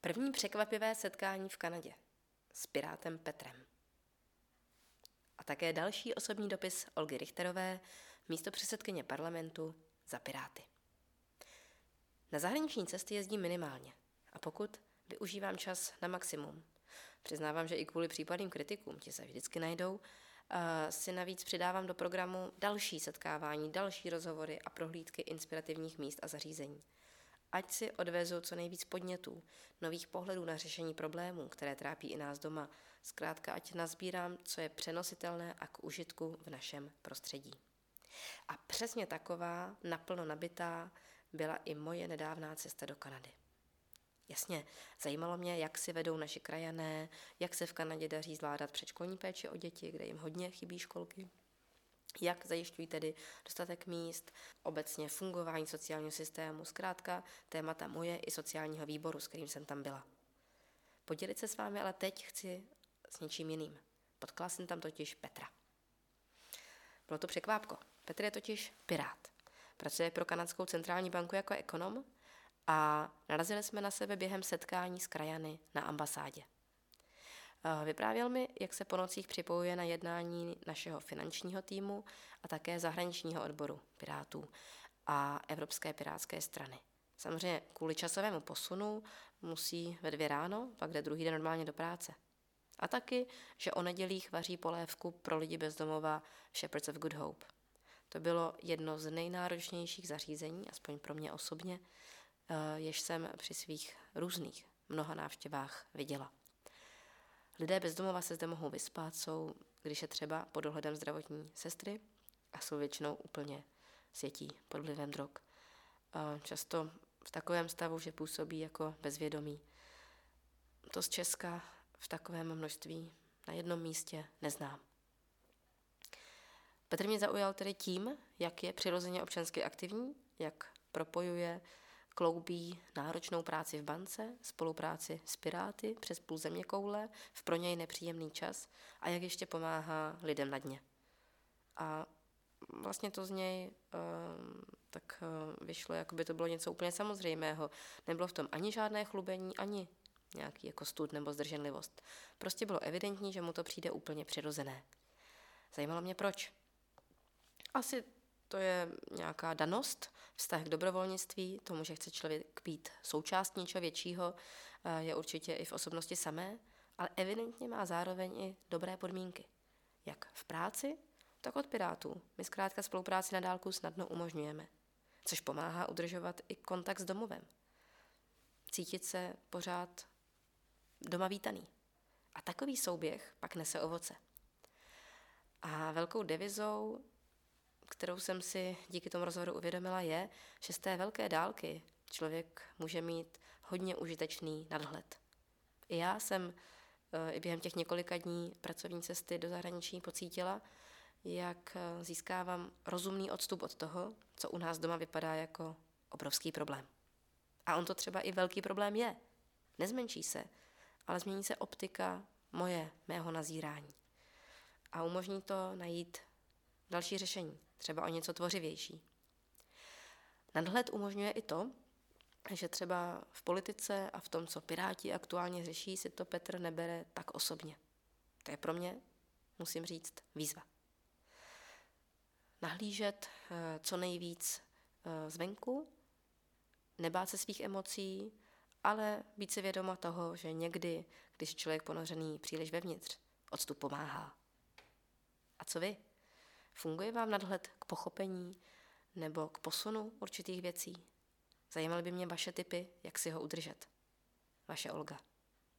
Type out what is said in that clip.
První překvapivé setkání v Kanadě s pirátem Petrem. A také další osobní dopis Olgy Richterové, místo předsedkyně parlamentu za Piráty. Na zahraniční cesty jezdím minimálně a pokud využívám čas na maximum. Přiznávám, že i kvůli případným kritikům, ti se vždycky najdou, si navíc přidávám do programu další setkávání, další rozhovory a prohlídky inspirativních míst a zařízení. Ať si odvezu co nejvíc podnětů, nových pohledů na řešení problémů, které trápí i nás doma. Zkrátka, ať nazbírám, co je přenositelné a k užitku v našem prostředí. A přesně taková, naplno nabitá, byla i moje nedávná cesta do Kanady. Jasně, zajímalo mě, jak si vedou naši krajané, jak se v Kanadě daří zvládat předškolní péči o děti, kde jim hodně chybí školky, jak zajišťují tedy dostatek míst, obecně fungování sociálního systému, zkrátka témata moje i sociálního výboru, s kterým jsem tam byla. Podělit se s vámi ale teď chci s něčím jiným. Potkala jsem tam totiž Petra. Bylo to překvápko. Petr je totiž pirát. Pracuje pro kanadskou centrální banku jako ekonom a narazili jsme na sebe během setkání s krajany na ambasádě. Eh, vyprávěl mi, jak se po nocích připojuje na jednání našeho finančního týmu a také zahraničního odboru Pirátů a Evropské pirátské strany. Samozřejmě kvůli časovému posunu musí ve dvě ráno, pak jde druhý den normálně do práce. A taky, že o nedělích vaří polévku pro lidi bezdomova v Shepherds of Good Hope. To bylo jedno z nejnáročnějších zařízení, aspoň pro mě osobně, eh, jež jsem při svých různých mnoha návštěvách viděla. Lidé bezdomova se zde mohou vyspat, jsou, když je třeba, pod dohledem zdravotní sestry a jsou většinou úplně světí pod vlivem drog. Často v takovém stavu, že působí jako bezvědomí. To z Česka v takovém množství na jednom místě neznám. Petr mě zaujal tedy tím, jak je přirozeně občansky aktivní, jak propojuje kloubí náročnou práci v bance, spolupráci s Piráty přes půl země koule, v pro něj nepříjemný čas a jak ještě pomáhá lidem na dně. A vlastně to z něj uh, tak uh, vyšlo, jako by to bylo něco úplně samozřejmého. Nebylo v tom ani žádné chlubení, ani nějaký jako stud nebo zdrženlivost. Prostě bylo evidentní, že mu to přijde úplně přirozené. Zajímalo mě proč. Asi to je nějaká danost, vztah k dobrovolnictví, tomu, že chce člověk být součástí něčeho většího, eh, je určitě i v osobnosti samé, ale evidentně má zároveň i dobré podmínky. Jak v práci, tak od Pirátů. My zkrátka spolupráci na dálku snadno umožňujeme, což pomáhá udržovat i kontakt s domovem. Cítit se pořád doma vítaný. A takový souběh pak nese ovoce. A velkou devizou kterou jsem si díky tomu rozhovoru uvědomila, je, že z té velké dálky člověk může mít hodně užitečný nadhled. I já jsem eh, i během těch několika dní pracovní cesty do zahraničí pocítila, jak eh, získávám rozumný odstup od toho, co u nás doma vypadá jako obrovský problém. A on to třeba i velký problém je. Nezmenší se, ale změní se optika moje, mého nazírání. A umožní to najít další řešení, třeba o něco tvořivější. Nadhled umožňuje i to, že třeba v politice a v tom, co Piráti aktuálně řeší, si to Petr nebere tak osobně. To je pro mě, musím říct, výzva. Nahlížet eh, co nejvíc eh, zvenku, nebát se svých emocí, ale být si vědoma toho, že někdy, když je člověk ponořený příliš vevnitř, odstup pomáhá. A co vy? Funguje vám nadhled k pochopení nebo k posunu určitých věcí? Zajímaly by mě vaše typy, jak si ho udržet. Vaše Olga.